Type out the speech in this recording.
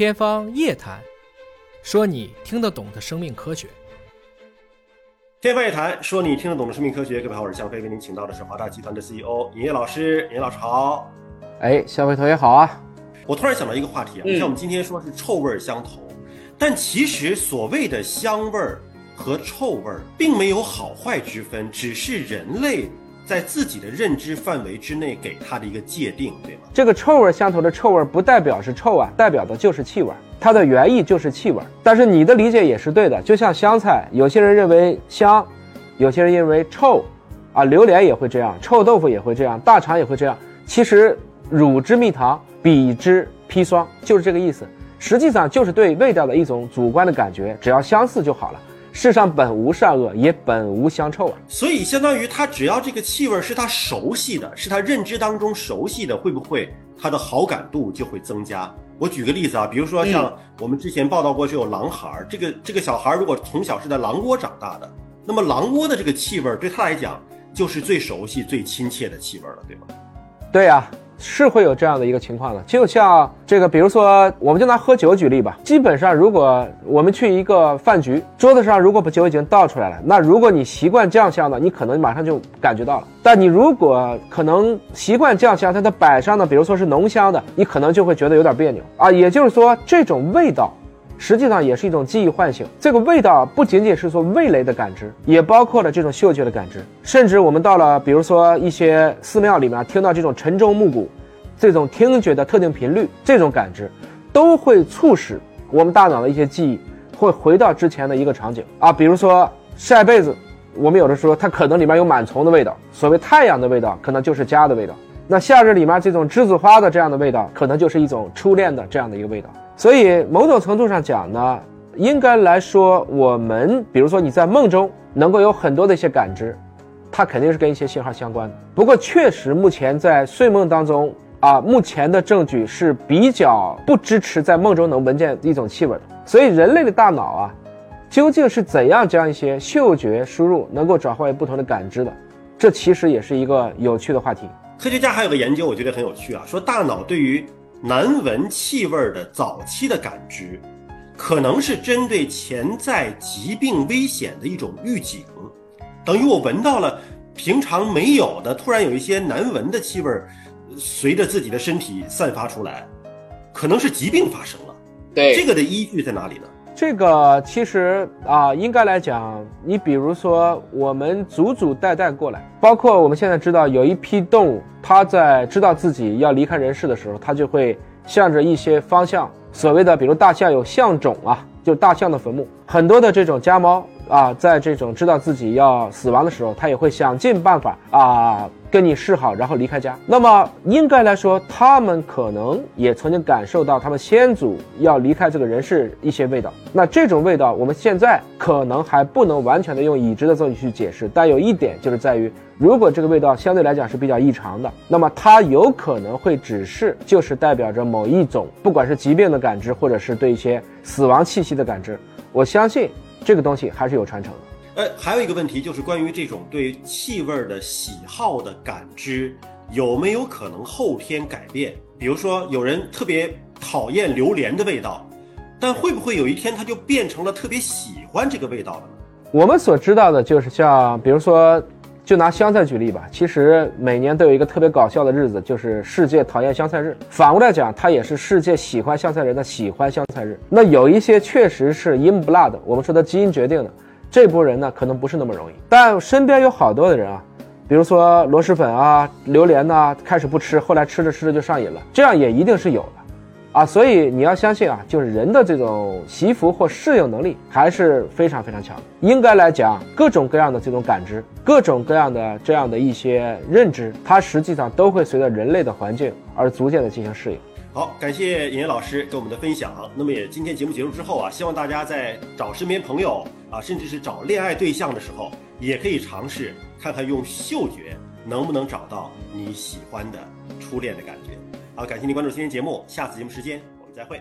天方夜谭，说你听得懂的生命科学。天方夜谭，说你听得懂的生命科学。各位好，我是向飞，为您请到的是华大集团的 CEO 尹烨老师。尹烨老师好。哎，向飞同学好啊。我突然想到一个话题啊，你像我们今天说是臭味相投，但其实所谓的香味儿和臭味儿并没有好坏之分，只是人类在自己的认知范围之内给它的一个界定，对吗？这个臭味相投的臭味不代表是臭啊，代表的就是气味，它的原意就是气味。但是你的理解也是对的，就像香菜，有些人认为香，有些人认为臭，啊，榴莲也会这样，臭豆腐也会这样，大肠也会这样。其实乳之蜜糖。比之砒霜就是这个意思，实际上就是对味道的一种主观的感觉，只要相似就好了。世上本无善恶，也本无香臭啊。所以相当于他只要这个气味是他熟悉的，是他认知当中熟悉的，会不会他的好感度就会增加？我举个例子啊，比如说像我们之前报道过，就有狼孩儿，这个这个小孩如果从小是在狼窝长大的，那么狼窝的这个气味对他来讲就是最熟悉、最亲切的气味了，对吗？对呀。是会有这样的一个情况的，就像这个，比如说，我们就拿喝酒举例吧。基本上，如果我们去一个饭局，桌子上如果把酒已经倒出来了，那如果你习惯酱香的，你可能马上就感觉到了；但你如果可能习惯酱香，它的摆上的，比如说是浓香的，你可能就会觉得有点别扭啊。也就是说，这种味道。实际上也是一种记忆唤醒。这个味道不仅仅是说味蕾的感知，也包括了这种嗅觉的感知。甚至我们到了，比如说一些寺庙里面，听到这种晨钟暮鼓，这种听觉的特定频率，这种感知，都会促使我们大脑的一些记忆会回到之前的一个场景啊。比如说晒被子，我们有的时候它可能里面有螨虫的味道，所谓太阳的味道，可能就是家的味道。那夏日里面这种栀子花的这样的味道，可能就是一种初恋的这样的一个味道。所以，某种程度上讲呢，应该来说，我们比如说你在梦中能够有很多的一些感知，它肯定是跟一些信号相关的。不过，确实目前在睡梦当中啊，目前的证据是比较不支持在梦中能闻见一种气味的。所以，人类的大脑啊，究竟是怎样将一些嗅觉输入能够转化为不同的感知的？这其实也是一个有趣的话题。科学家还有个研究，我觉得很有趣啊，说大脑对于。难闻气味的早期的感知，可能是针对潜在疾病危险的一种预警。等于我闻到了平常没有的，突然有一些难闻的气味，随着自己的身体散发出来，可能是疾病发生了。对，这个的依据在哪里呢？这个其实啊，应该来讲，你比如说我们祖祖代代过来，包括我们现在知道有一批动物，它在知道自己要离开人世的时候，它就会向着一些方向，所谓的比如大象有象冢啊，就大象的坟墓，很多的这种家猫啊，在这种知道自己要死亡的时候，他也会想尽办法啊。跟你示好，然后离开家。那么应该来说，他们可能也曾经感受到他们先祖要离开这个人世一些味道。那这种味道，我们现在可能还不能完全的用已知的证据去解释。但有一点就是在于，如果这个味道相对来讲是比较异常的，那么它有可能会只是就是代表着某一种，不管是疾病的感知，或者是对一些死亡气息的感知。我相信这个东西还是有传承的。呃，还有一个问题就是关于这种对气味的喜好的感知，有没有可能后天改变？比如说，有人特别讨厌榴莲的味道，但会不会有一天他就变成了特别喜欢这个味道了呢？我们所知道的就是像，比如说，就拿香菜举例吧。其实每年都有一个特别搞笑的日子，就是世界讨厌香菜日。反过来讲，它也是世界喜欢香菜人的喜欢香菜日。那有一些确实是 in blood，我们说的基因决定的。这波人呢，可能不是那么容易，但身边有好多的人啊，比如说螺蛳粉啊、榴莲呐，开始不吃，后来吃着吃着就上瘾了，这样也一定是有的，啊，所以你要相信啊，就是人的这种习服或适应能力还是非常非常强。应该来讲，各种各样的这种感知，各种各样的这样的一些认知，它实际上都会随着人类的环境而逐渐的进行适应。好，感谢尹老师给我们的分享。那么也今天节目结束之后啊，希望大家在找身边朋友啊，甚至是找恋爱对象的时候，也可以尝试看看用嗅觉能不能找到你喜欢的初恋的感觉。好，感谢您关注今天节目，下次节目时间我们再会。